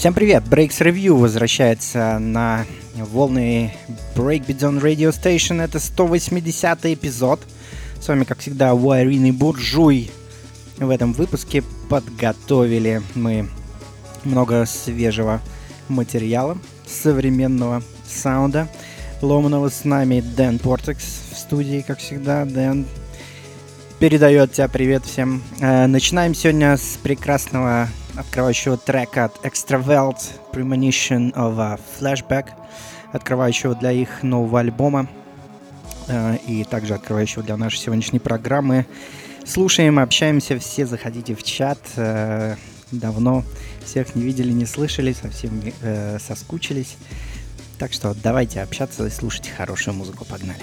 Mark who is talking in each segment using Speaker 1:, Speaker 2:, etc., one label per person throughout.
Speaker 1: Всем привет! Breaks Review возвращается на волны Breakbeat on Radio Station. Это 180 эпизод. С вами, как всегда, Уайрин и Буржуй. В этом выпуске подготовили мы много свежего материала, современного саунда. Ломаного с нами Дэн Портекс в студии, как всегда. Дэн передает тебя привет всем. Э, начинаем сегодня с прекрасного открывающего трека от Extravelt Premonition of a Flashback, открывающего для их нового альбома э, и также открывающего для нашей сегодняшней программы. Слушаем, общаемся, все заходите в чат. Э, давно всех не видели, не слышали, совсем соскучились. Так что давайте общаться и слушать хорошую музыку. Погнали.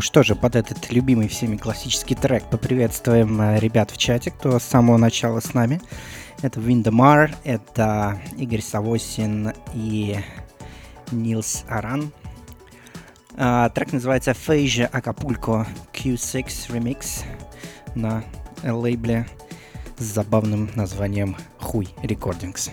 Speaker 1: Что же, под этот любимый всеми классический трек поприветствуем э, ребят в чате, кто с самого начала с нами. Это Виндемар, это Игорь Савосин и Нилс Аран. А, трек называется Фейжа Акапулько Q6 Remix на лейбле с забавным названием Хуй Recordings.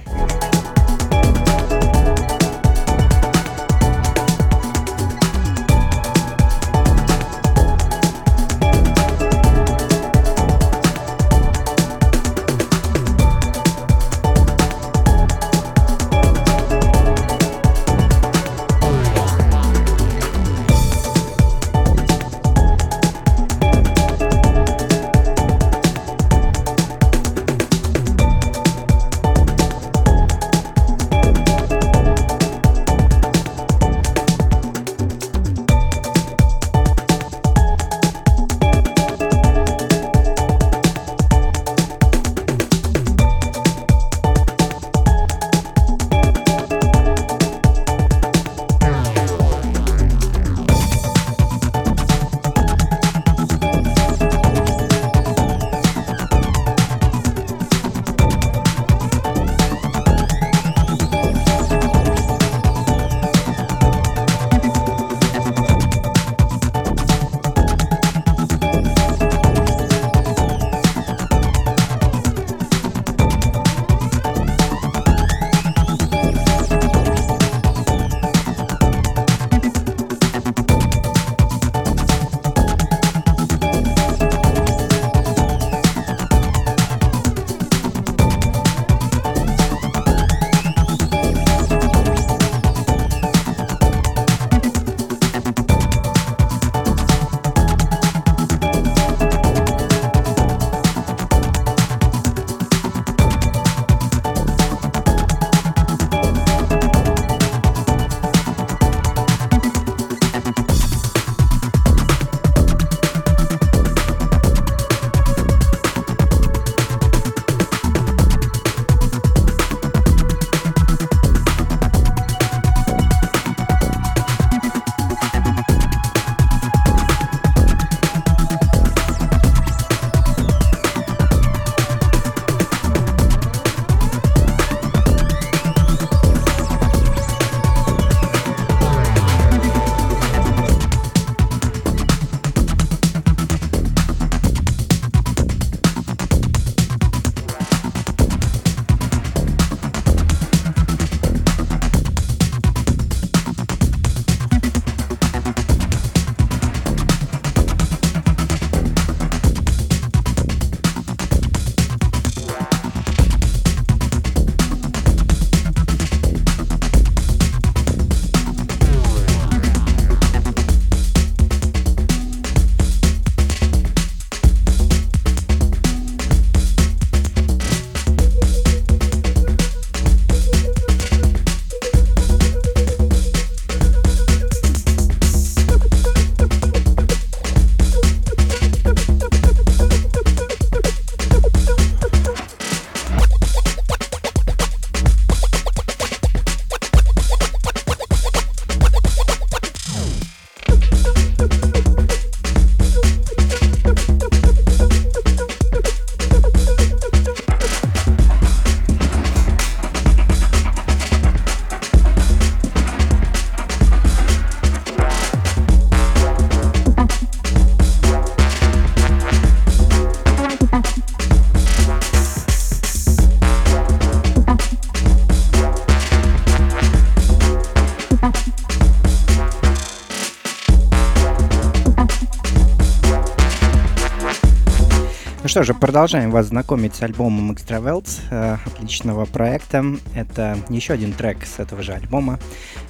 Speaker 1: Что же, продолжаем вас знакомить с альбомом Extravelts, э, отличного проекта. Это еще один трек с этого же альбома.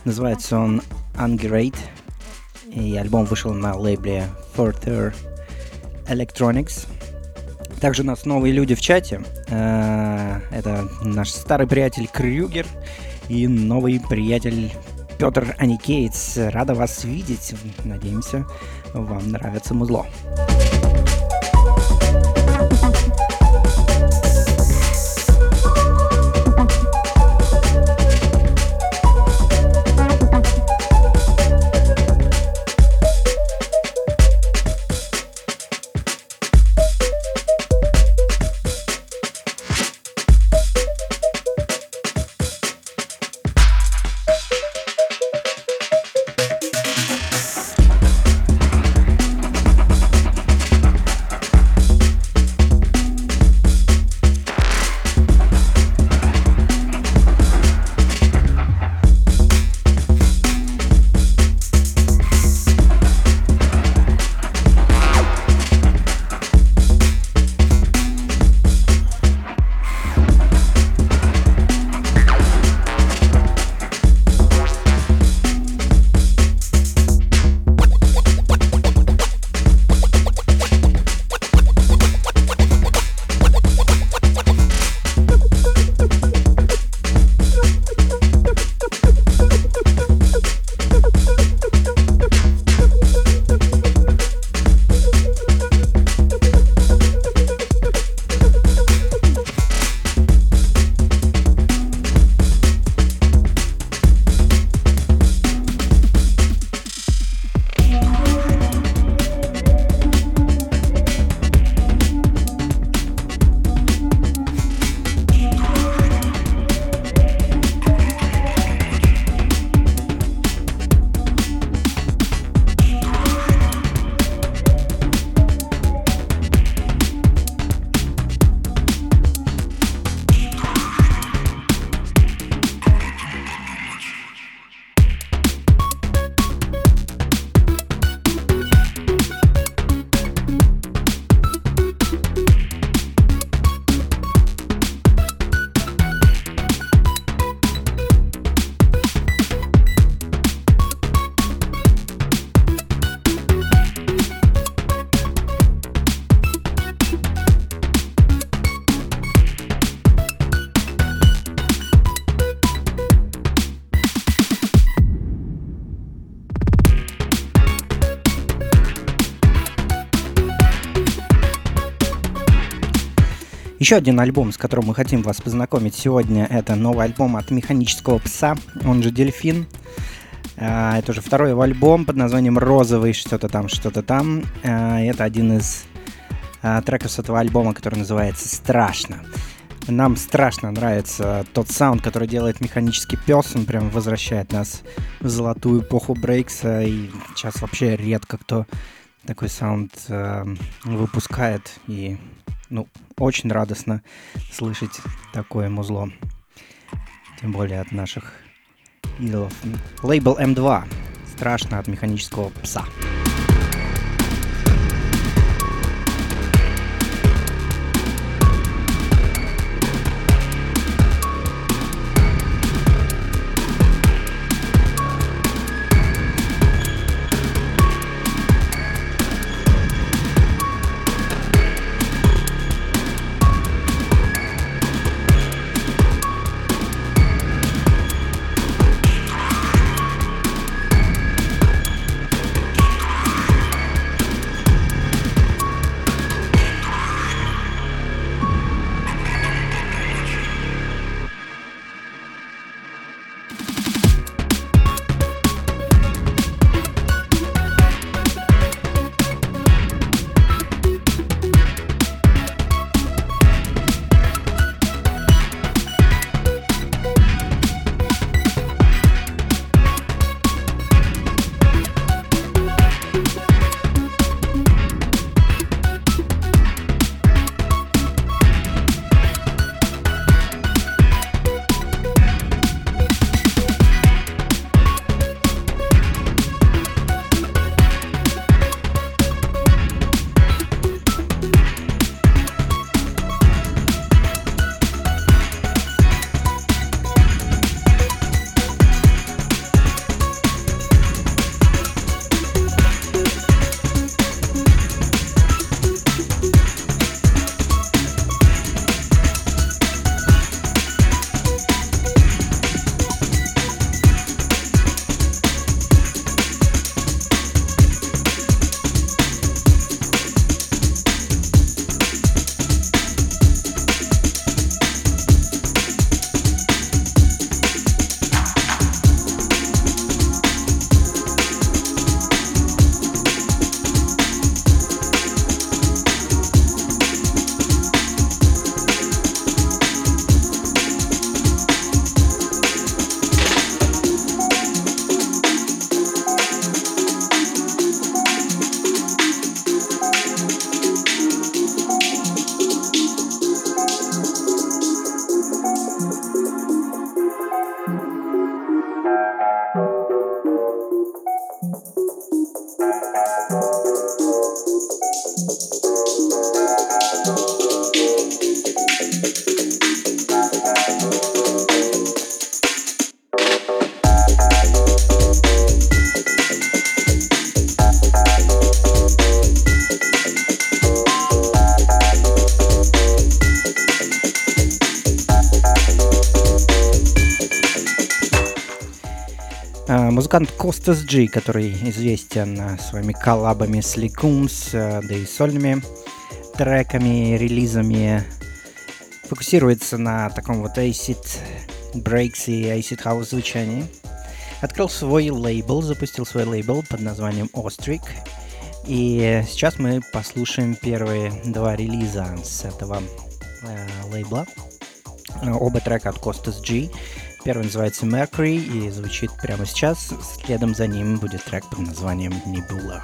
Speaker 1: Называется он Ungrade. И альбом вышел на лейбле Further Electronics. Также у нас новые люди в чате. Э, это наш старый приятель Крюгер и новый приятель Петр Аникейтс. Рада вас видеть. Надеемся, вам нравится музло. Еще один альбом, с которым мы хотим вас познакомить сегодня, это новый альбом от Механического Пса, он же Дельфин. А, это уже второй его альбом под названием «Розовый что-то там, что-то там». А, это один из а, треков с этого альбома, который называется «Страшно». Нам страшно нравится тот саунд, который делает механический пес. Он прям возвращает нас в золотую эпоху брейкса. И сейчас вообще редко кто такой саунд э, выпускает. И ну, очень радостно слышать такое музло. Тем более от наших идолов. Лейбл М2. Страшно от механического пса. музыкант Джи, который известен э, своими коллабами с Ликумс, э, да и сольными треками, релизами, фокусируется на таком вот acid breaks и acid house звучании. Открыл свой лейбл, запустил свой лейбл под названием Ostric. И сейчас мы послушаем первые два релиза с этого э, лейбла. Оба трека от Costas G. Первый называется Mercury и звучит прямо сейчас. Следом за ним будет трек под названием Nebula.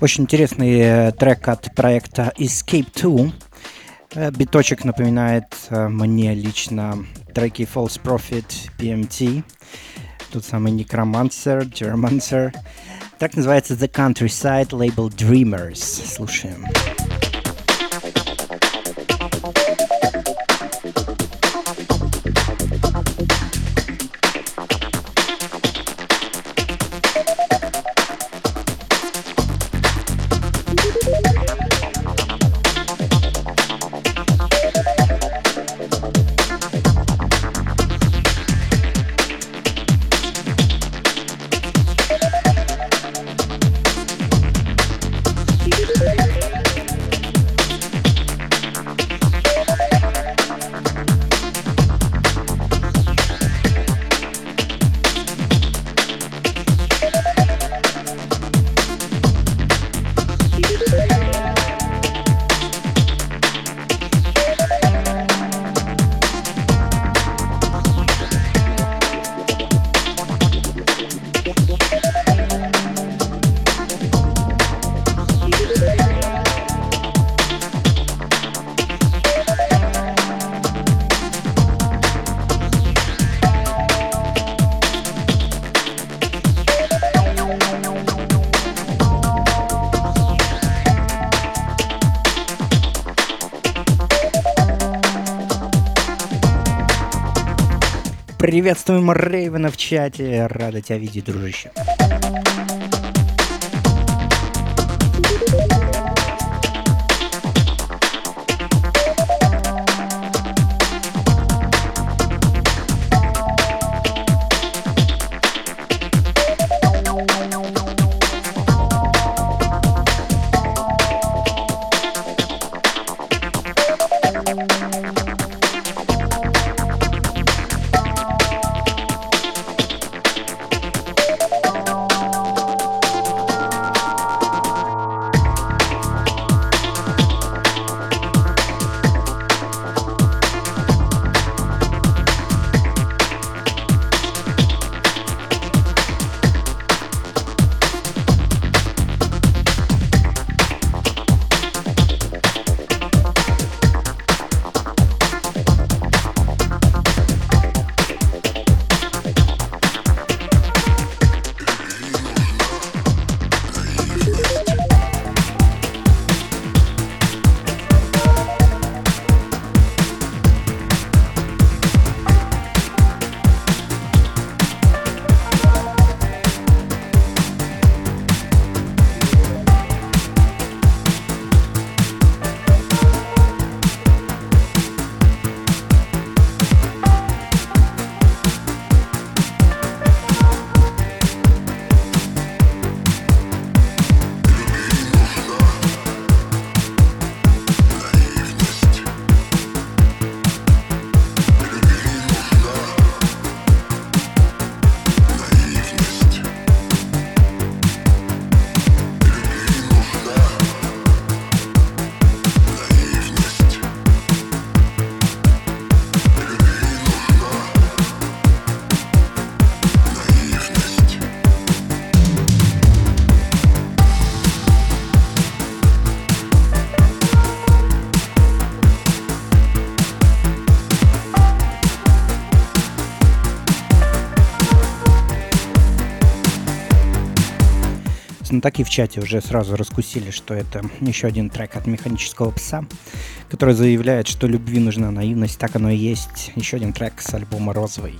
Speaker 1: Очень интересный э, трек от проекта Escape 2. Э, биточек напоминает э, мне лично треки False Prophet, PMT. Тут самый Necromancer, Germancer. Трек называется The Countryside, лейбл Dreamers. Слушаем. Слушаем. Приветствуем Рейвена в чате. Рада тебя видеть, дружище. Ну так и в чате уже сразу раскусили, что это еще один трек от механического пса, который заявляет, что любви нужна наивность, так оно и есть. Еще один трек с альбома «Розовый».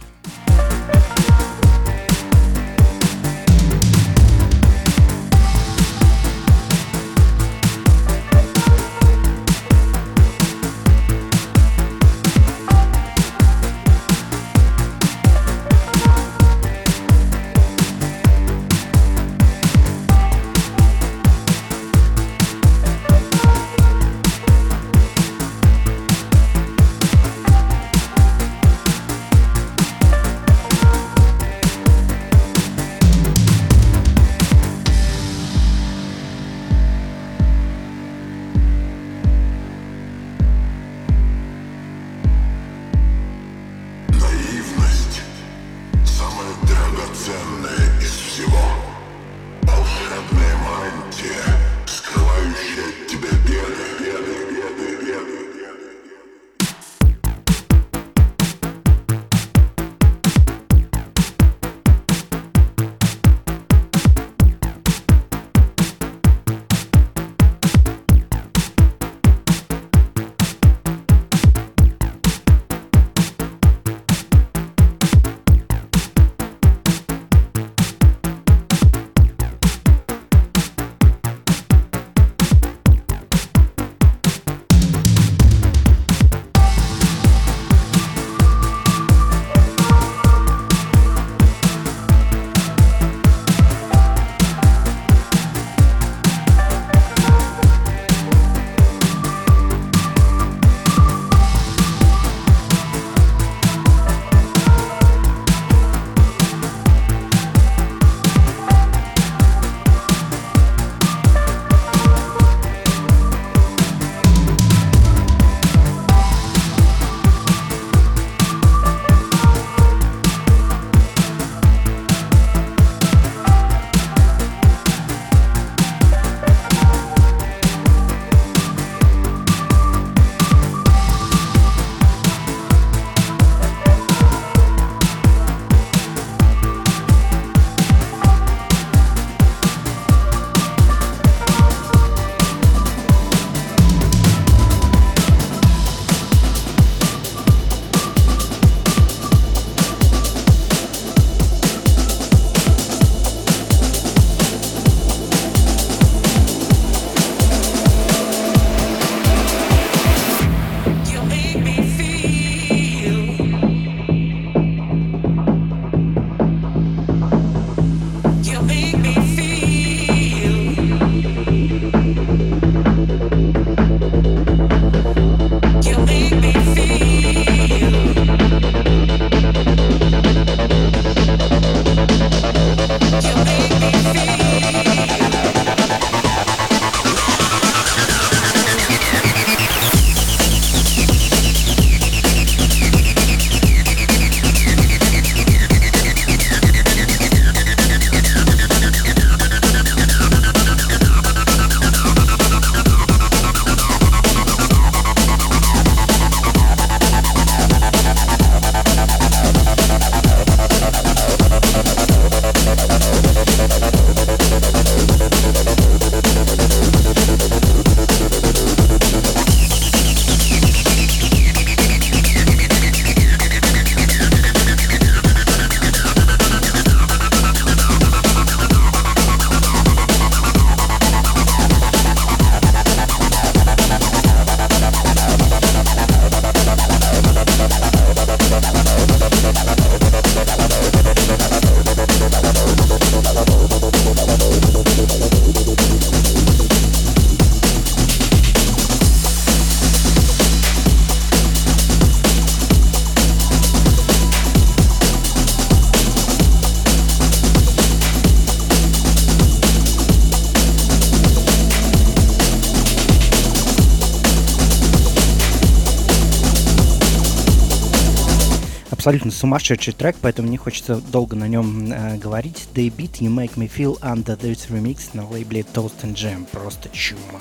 Speaker 1: Абсолютно сумасшедший трек, поэтому не хочется долго на нем э, говорить. They Beat You Make Me Feel Under This Remix на лейбле Toast and Jam. Просто чума.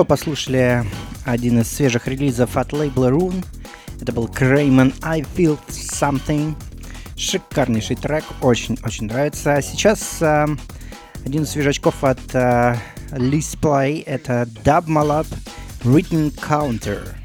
Speaker 1: Что послушали один из свежих релизов от лейбла Rune. Это был Крейман I Feel Something. Шикарнейший трек, очень-очень нравится. А сейчас э, один из свежачков от э, Liz. Это Dub Malab Written Counter.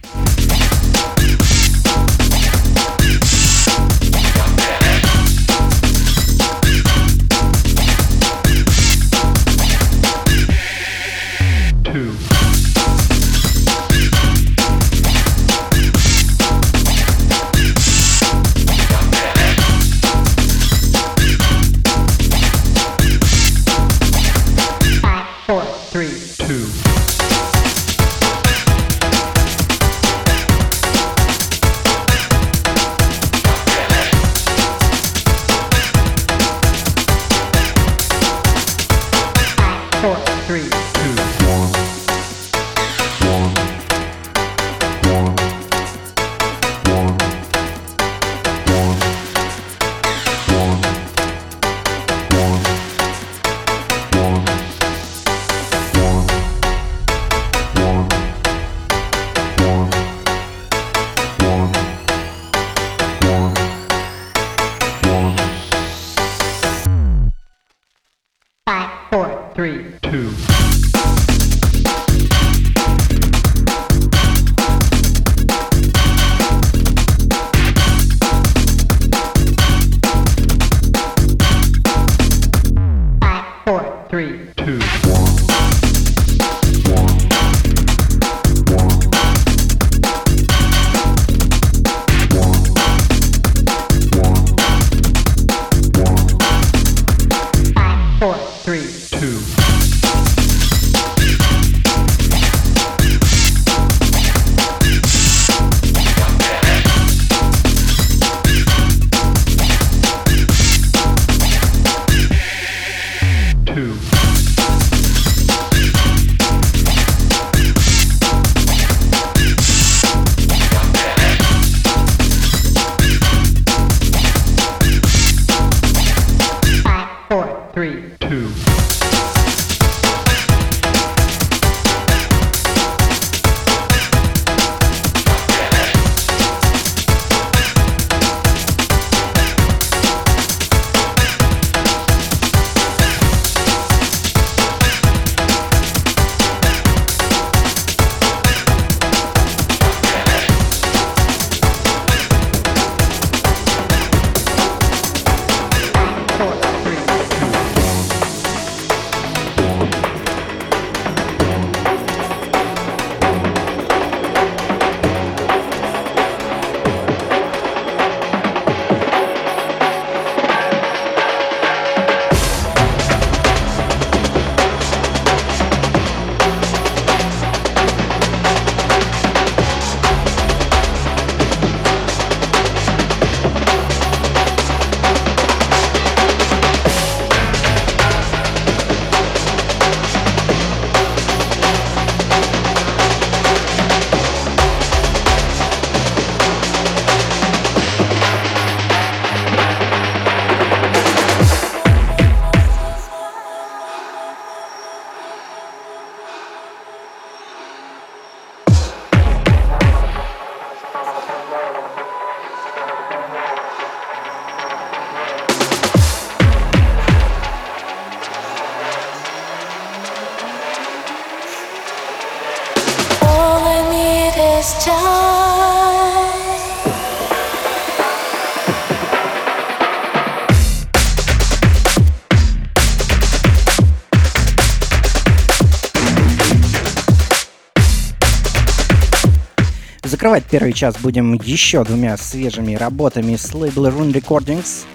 Speaker 1: Закрывать первый час будем еще двумя свежими работами с лейбла Rune Recordings.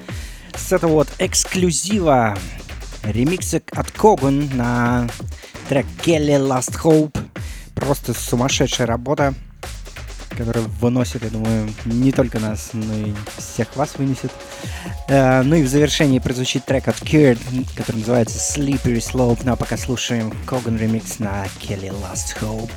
Speaker 1: С этого вот эксклюзива ремиксик от Коган на трек Kelly Last Hope. Просто сумасшедшая работа, которая выносит, я думаю, не только нас, но и всех вас вынесет. Uh, ну и в завершении прозвучит трек от Kurt, который называется Slippery Slope. Ну а пока слушаем Коган ремикс на Kelly Last Hope.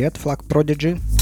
Speaker 2: Привет, флаг Prodigy.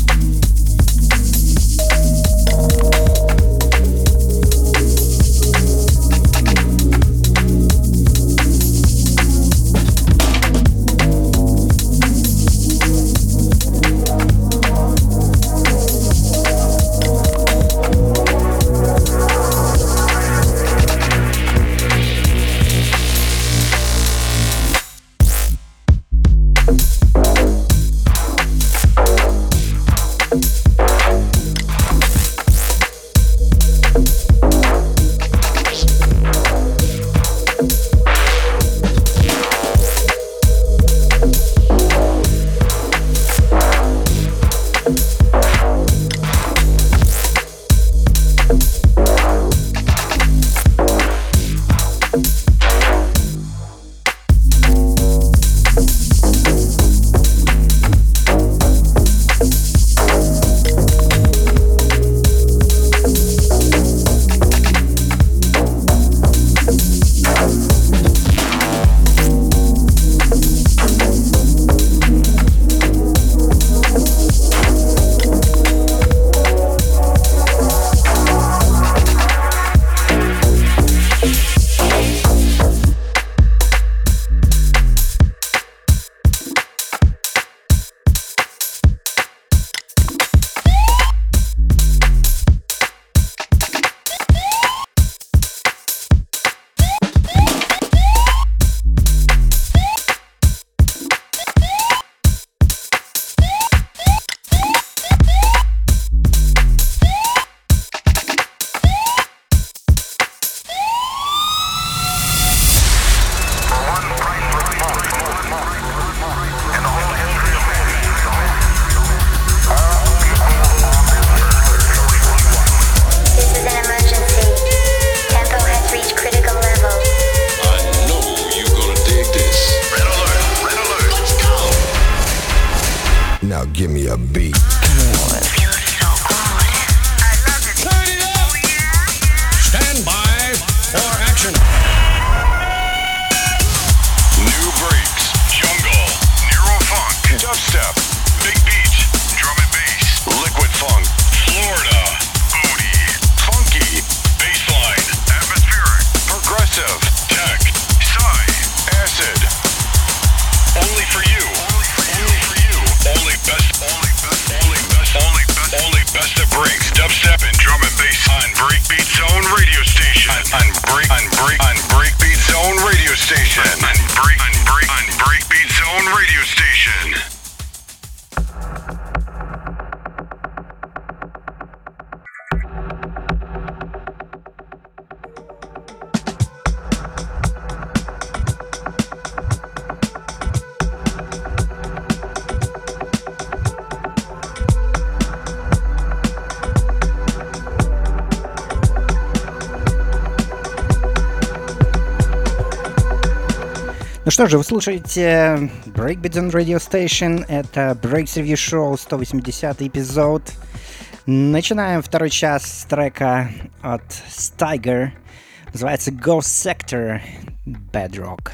Speaker 2: Что же, вы слушаете Breakbeat Radio Station. Это Breaks Review Show, 180 эпизод. Начинаем второй час с трека от Steiger. Называется Ghost Sector Bedrock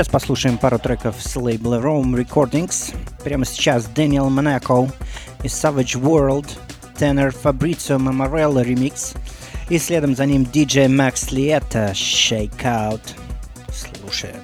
Speaker 1: сейчас послушаем пару треков с лейбла Rome Recordings. Прямо сейчас Дэниел Монако и Savage World, тенор Фабрицио Маморелло ремикс. И следом за ним DJ Max Lieta Shake Out. Слушаем.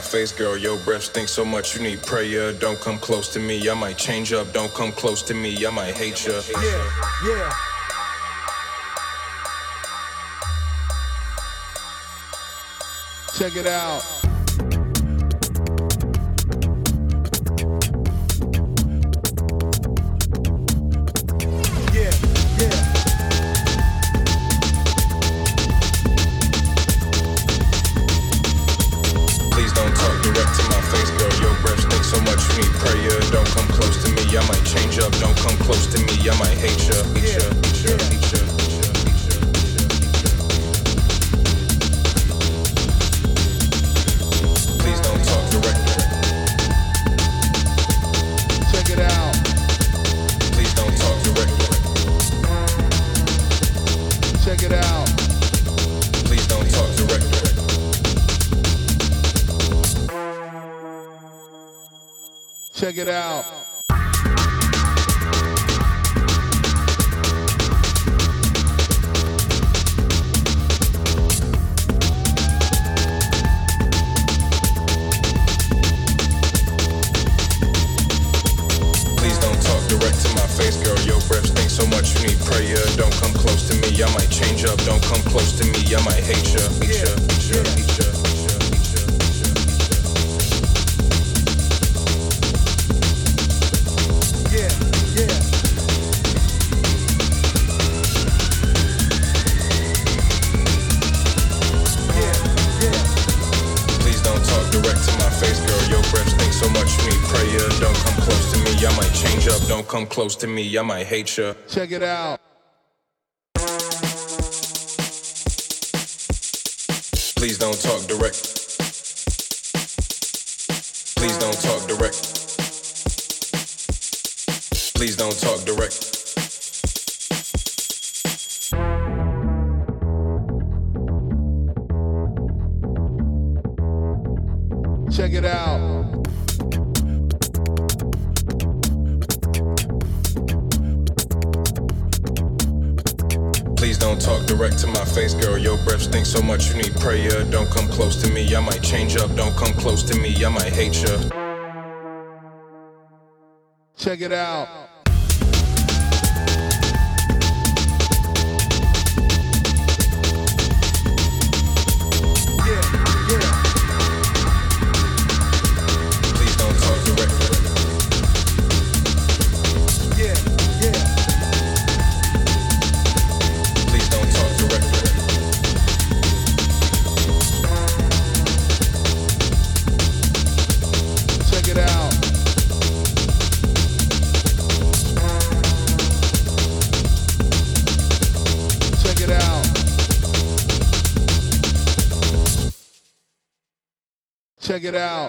Speaker 3: Face, girl. Your breath stinks so much, you need prayer. Don't come close to me, I might change up. Don't come close to me, I might hate you.
Speaker 4: Yeah, yeah. Check it out. it out.
Speaker 3: Close to me, I might hate you.
Speaker 4: Check it out.
Speaker 3: Please don't talk direct. Please don't talk direct. Please don't talk direct. Direct to my face, girl. Your breath stinks so much, you need prayer. Don't come close to me, I might change up. Don't come close to me, I might hate you.
Speaker 4: Check it out. Check it out.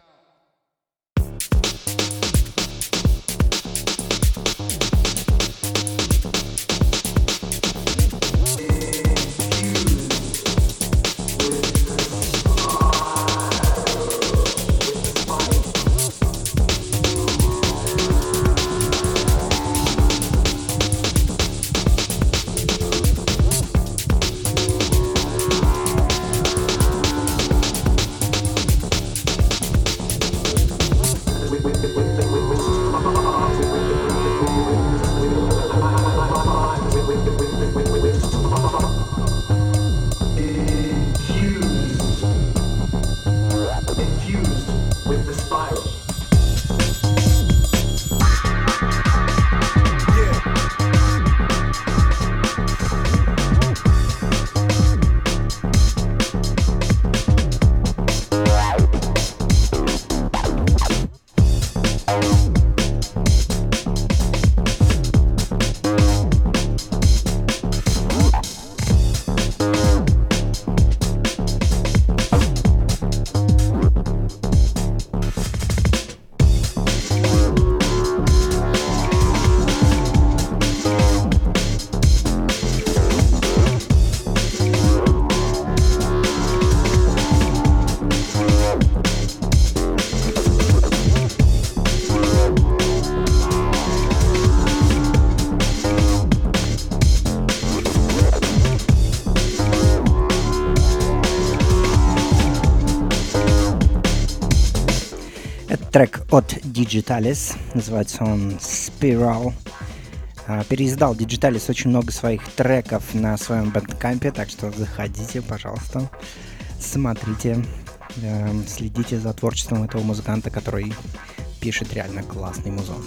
Speaker 1: От Digitalis, называется он Spiral. А, переиздал Digitalis очень много своих треков на своем бэндкампе, так что заходите, пожалуйста, смотрите, эм, следите за творчеством этого музыканта, который пишет реально классный музон.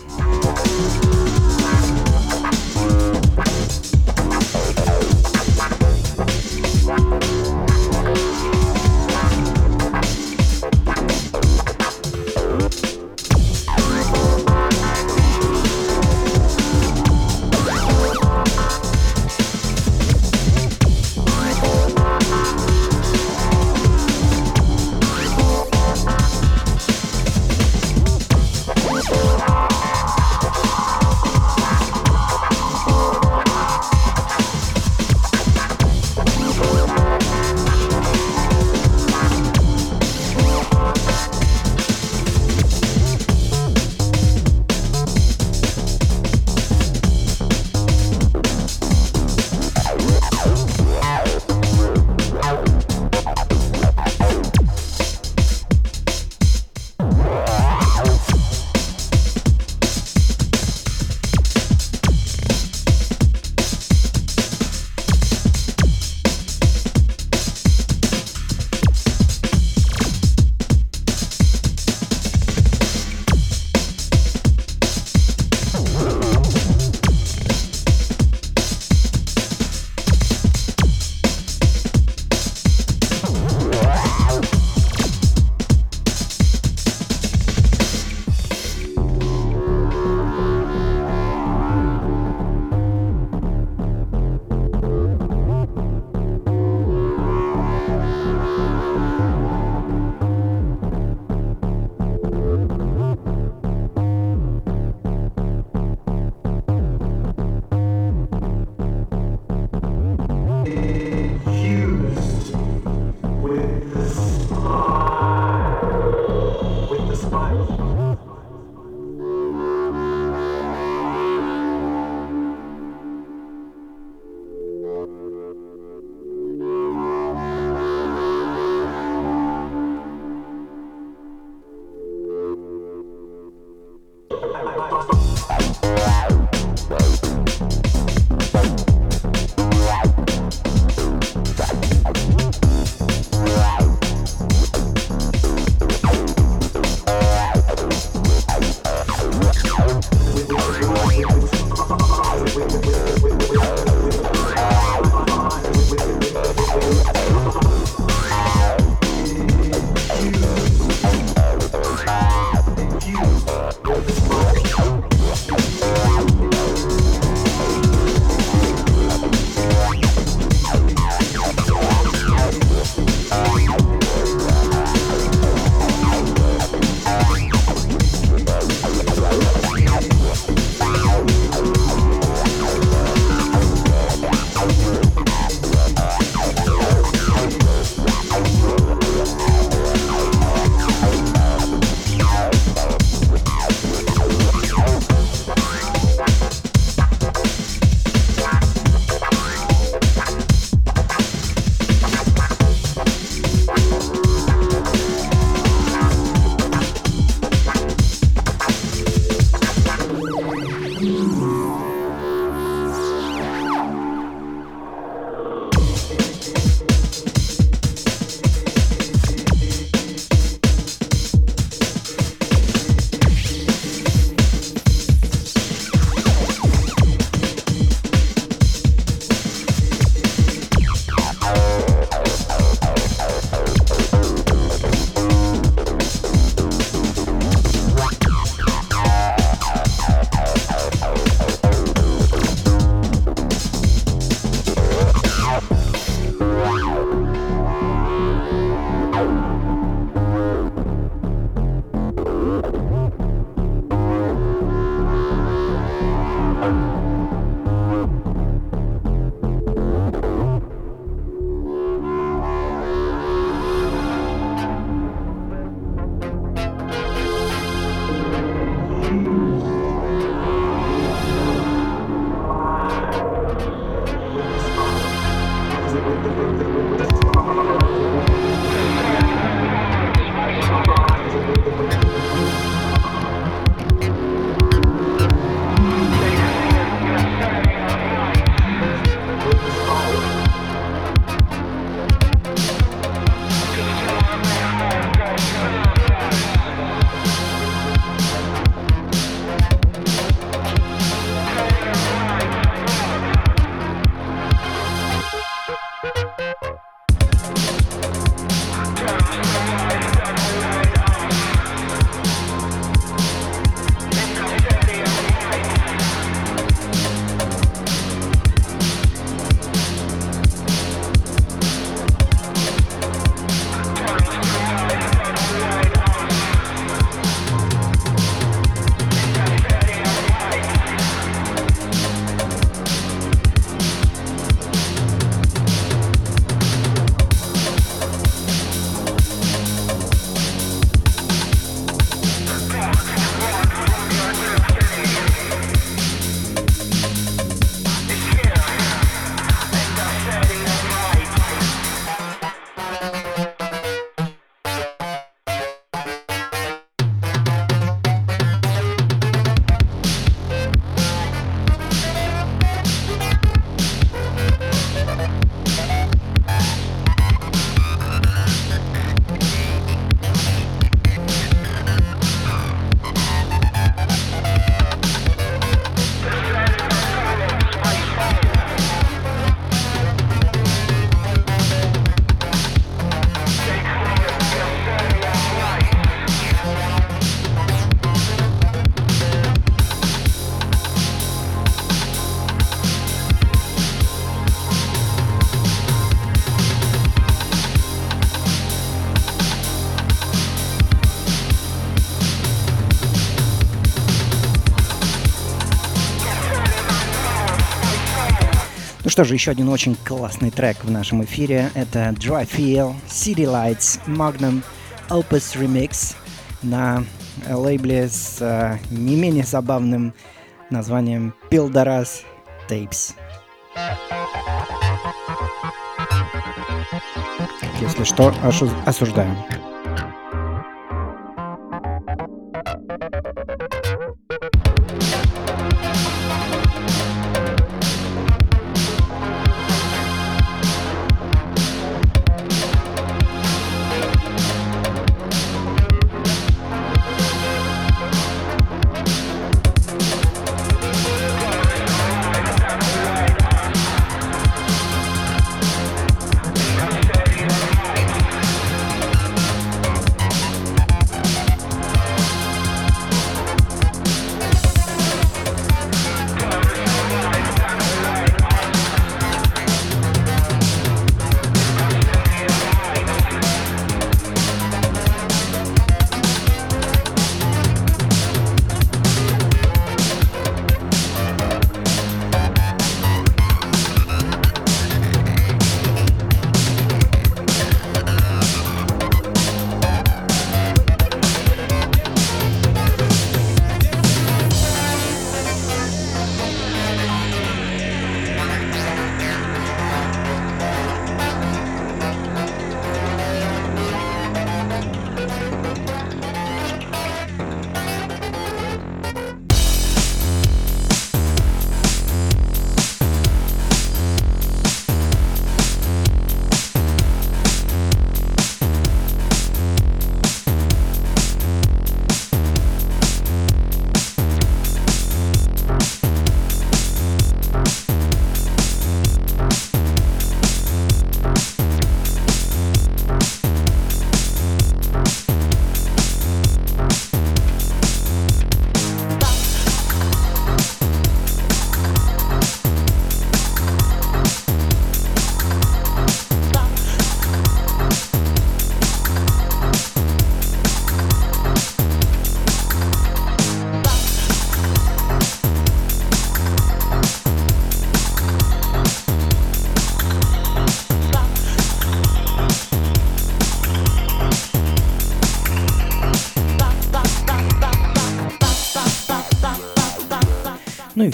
Speaker 1: Что же, еще один очень классный трек в нашем эфире. Это Dry Feel, City Lights, Magnum, Opus Remix на лейбле с uh, не менее забавным названием Pildaras Tapes. Если что, осуждаем.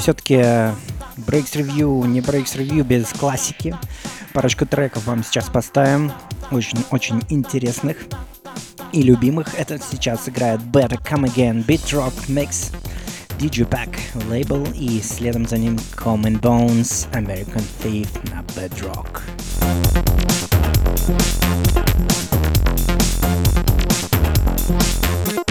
Speaker 1: все-таки э, Breaks Review, не Breaks Review без классики. Парочку треков вам сейчас поставим, очень-очень интересных и любимых. Это сейчас играет Better Come Again, Beat Rock Mix, DJ Pack Label и следом за ним Common Bones, American Thief на Bedrock.
Speaker 5: Rock.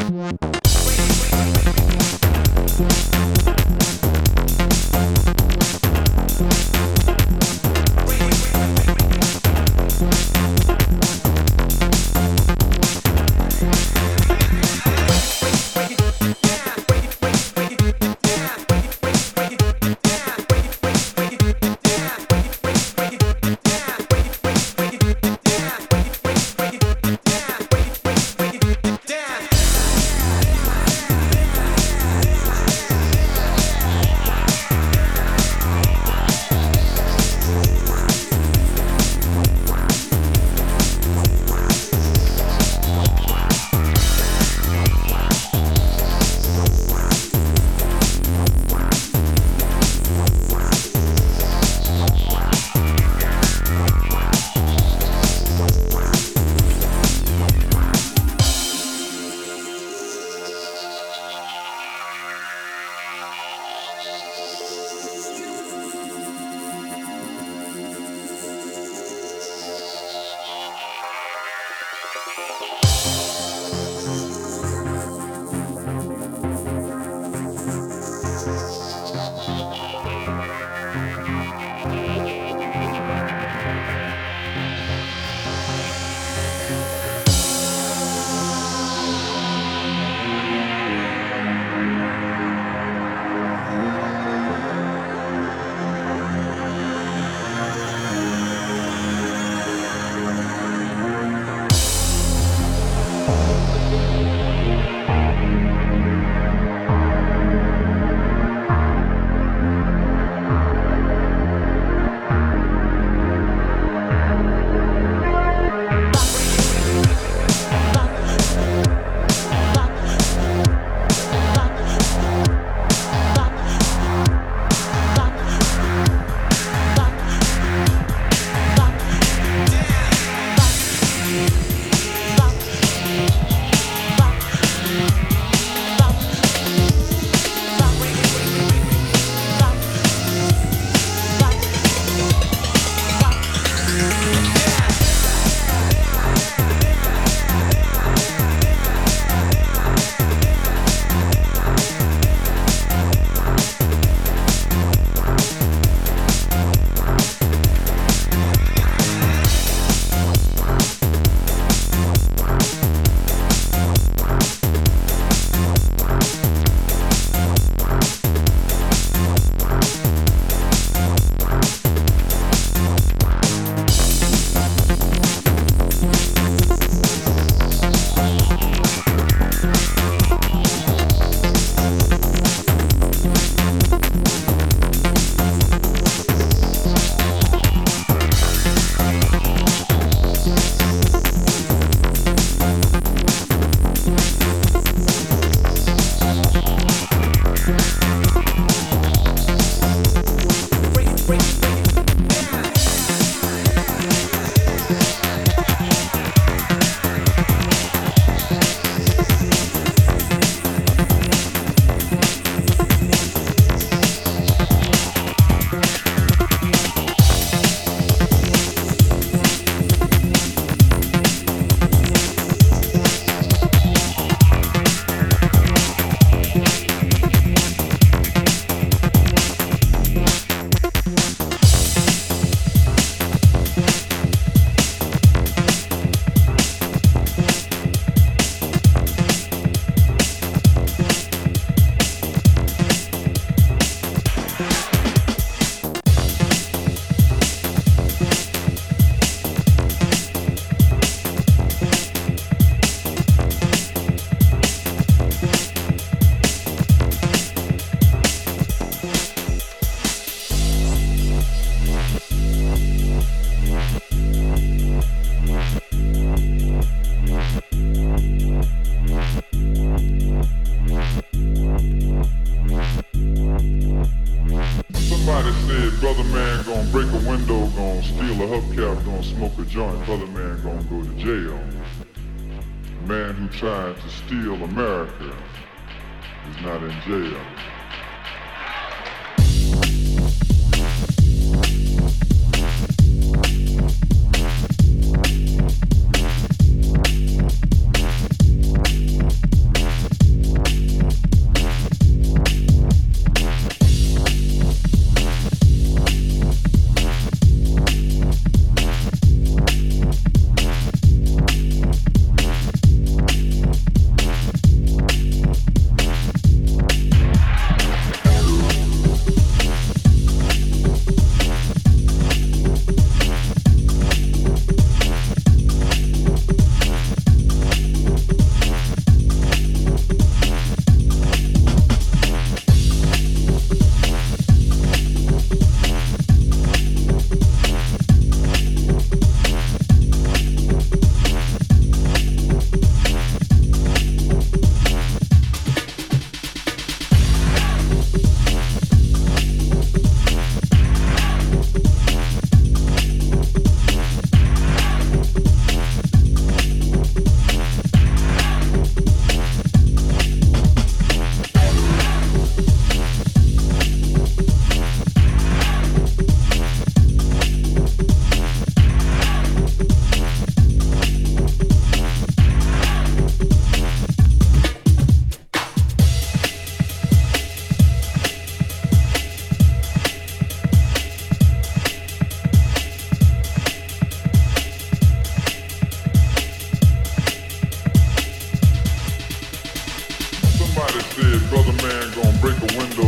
Speaker 5: break a window.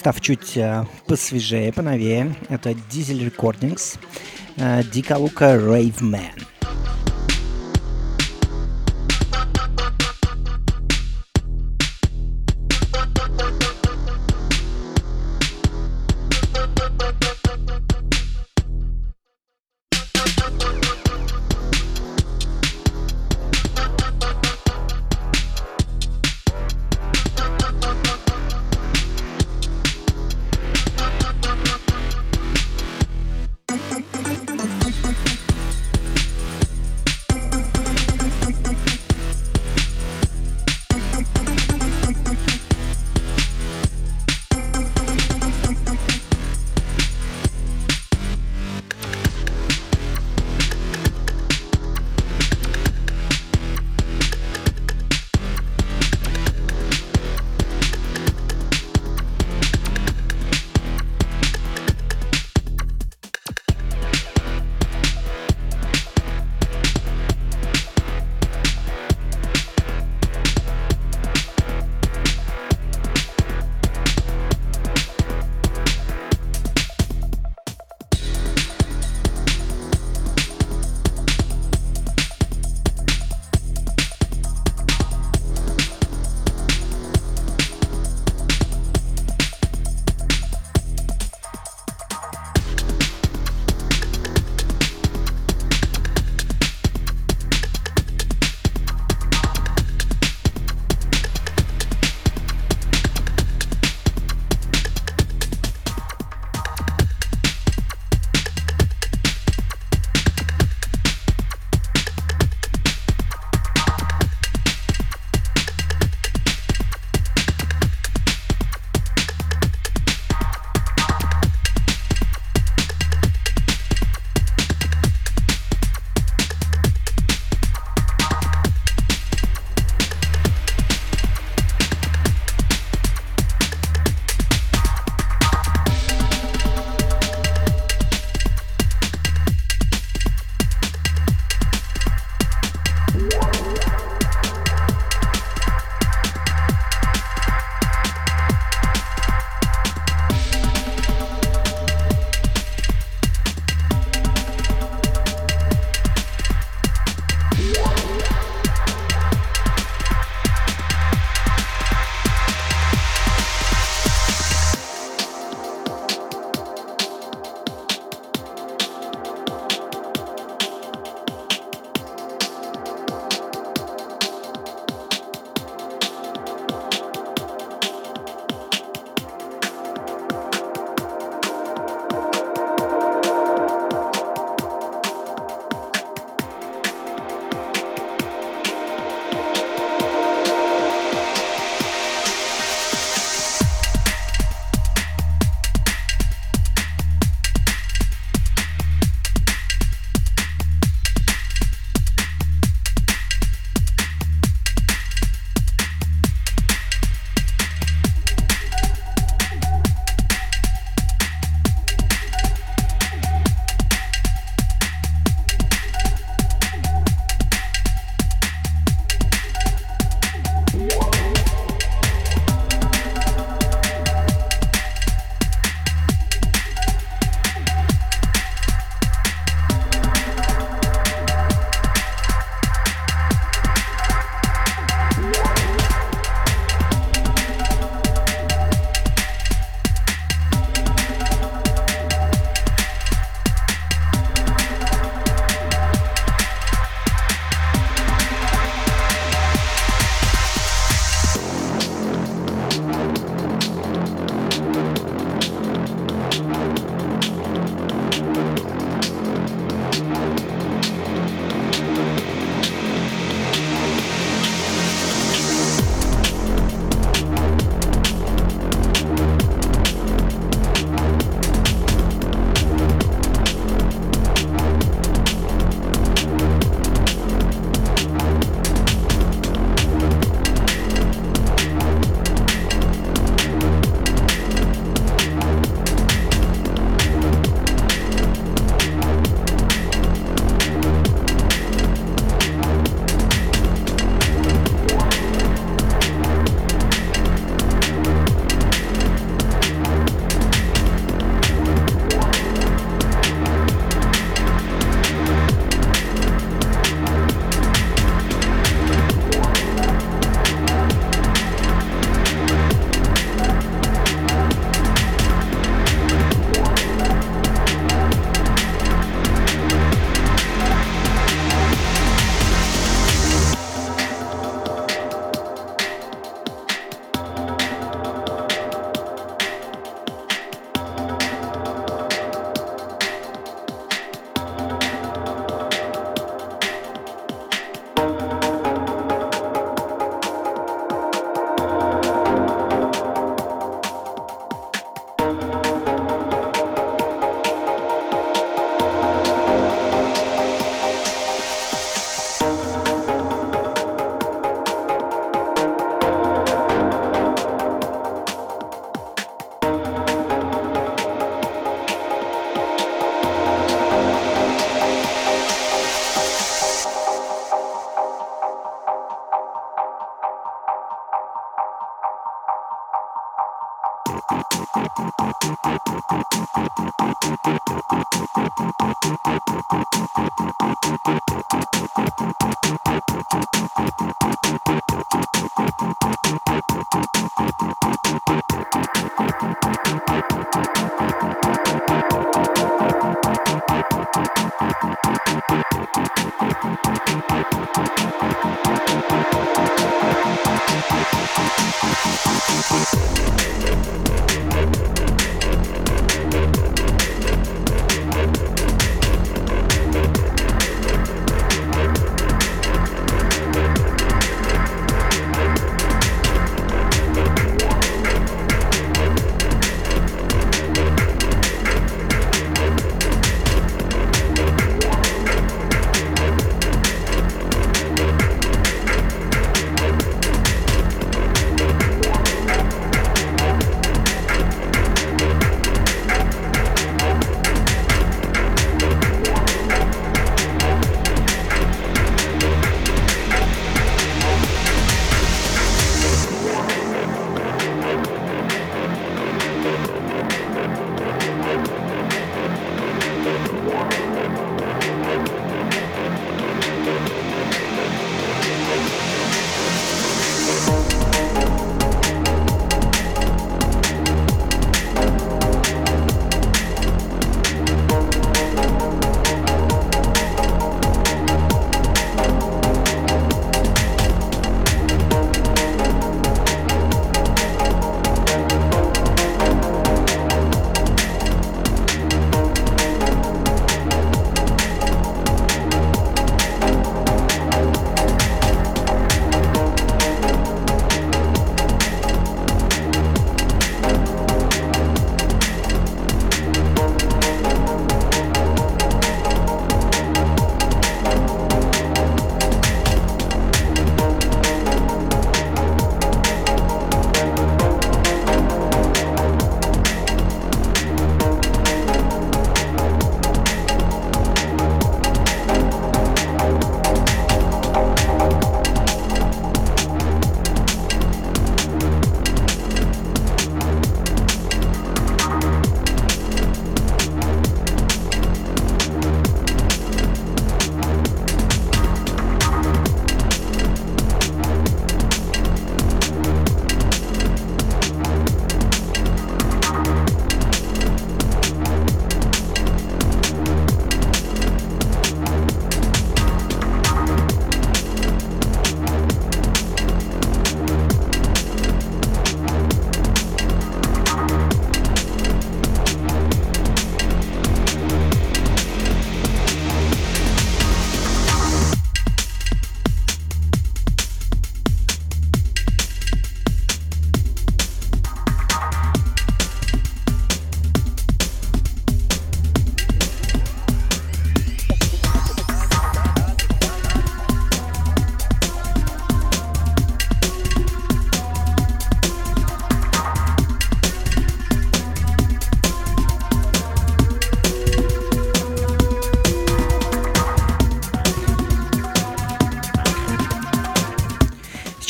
Speaker 1: состав чуть э, посвежее, поновее. Это Diesel Recordings, э, Дика Лука Raveman.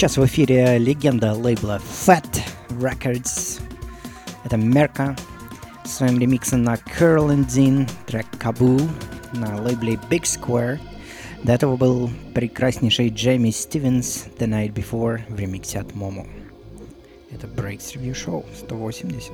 Speaker 1: Сейчас в эфире легенда лейбла Fat Records. Это Мерка своим ремиксом на Curl and Dean, трек Kabul на лейбле Big Square. До этого был прекраснейший Джейми Стивенс The Night Before в ремиксе от Момо. Это Breaks Review Show 180.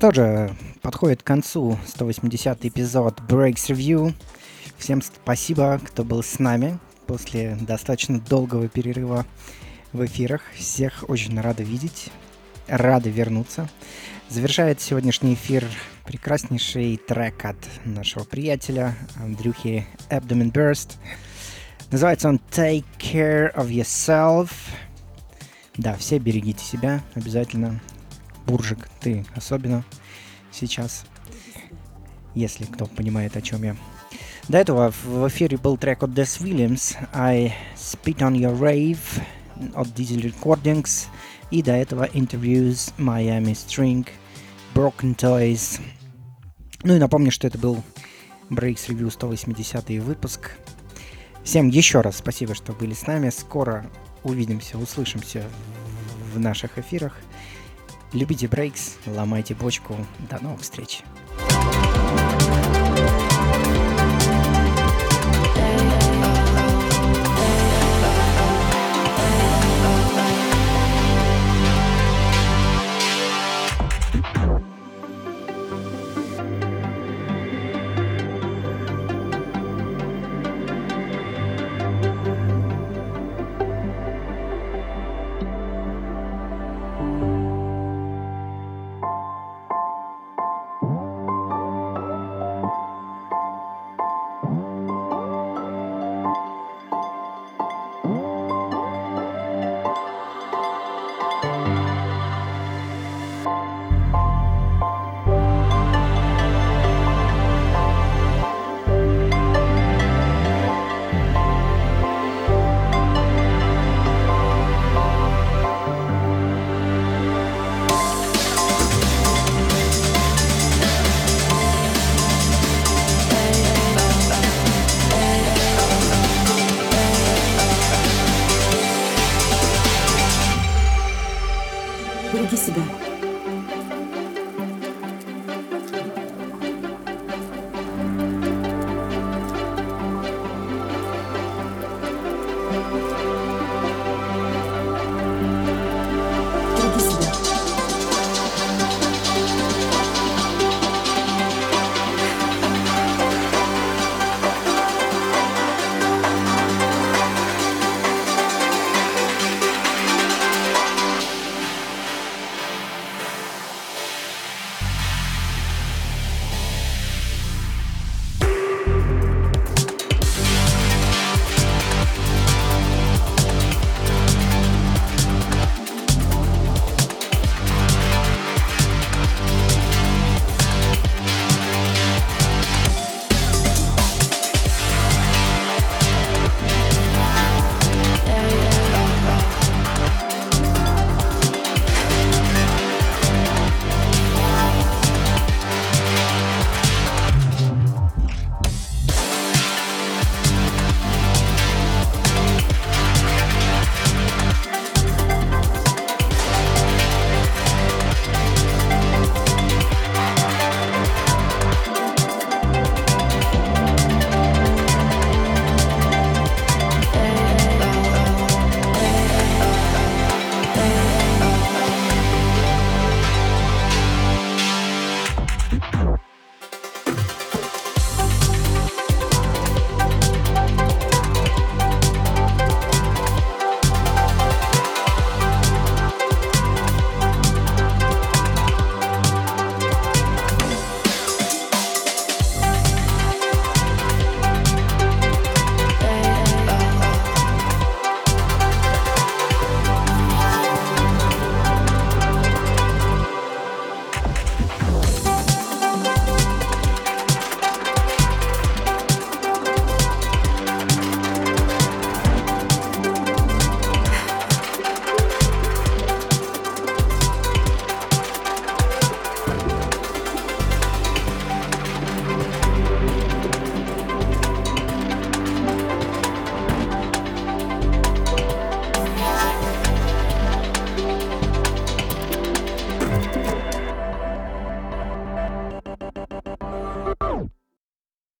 Speaker 1: Что же, подходит к концу 180 эпизод Breaks Review. Всем спасибо, кто был с нами после достаточно долгого перерыва в эфирах. Всех очень рада видеть, рада вернуться. Завершает сегодняшний эфир прекраснейший трек от нашего приятеля Андрюхи Abdomen Burst. Называется он Take Care of Yourself. Да, все берегите себя обязательно. Буржик, ты особенно сейчас, если кто понимает, о чем я. До этого в эфире был трек от Des Williams I Spit on Your Rave от Diesel Recordings и до этого Interviews Miami String Broken Toys. Ну и напомню, что это был Breaks Review 180 выпуск. Всем еще раз спасибо, что были с нами. Скоро увидимся, услышимся в наших эфирах. Любите брейкс, ломайте бочку. До новых встреч.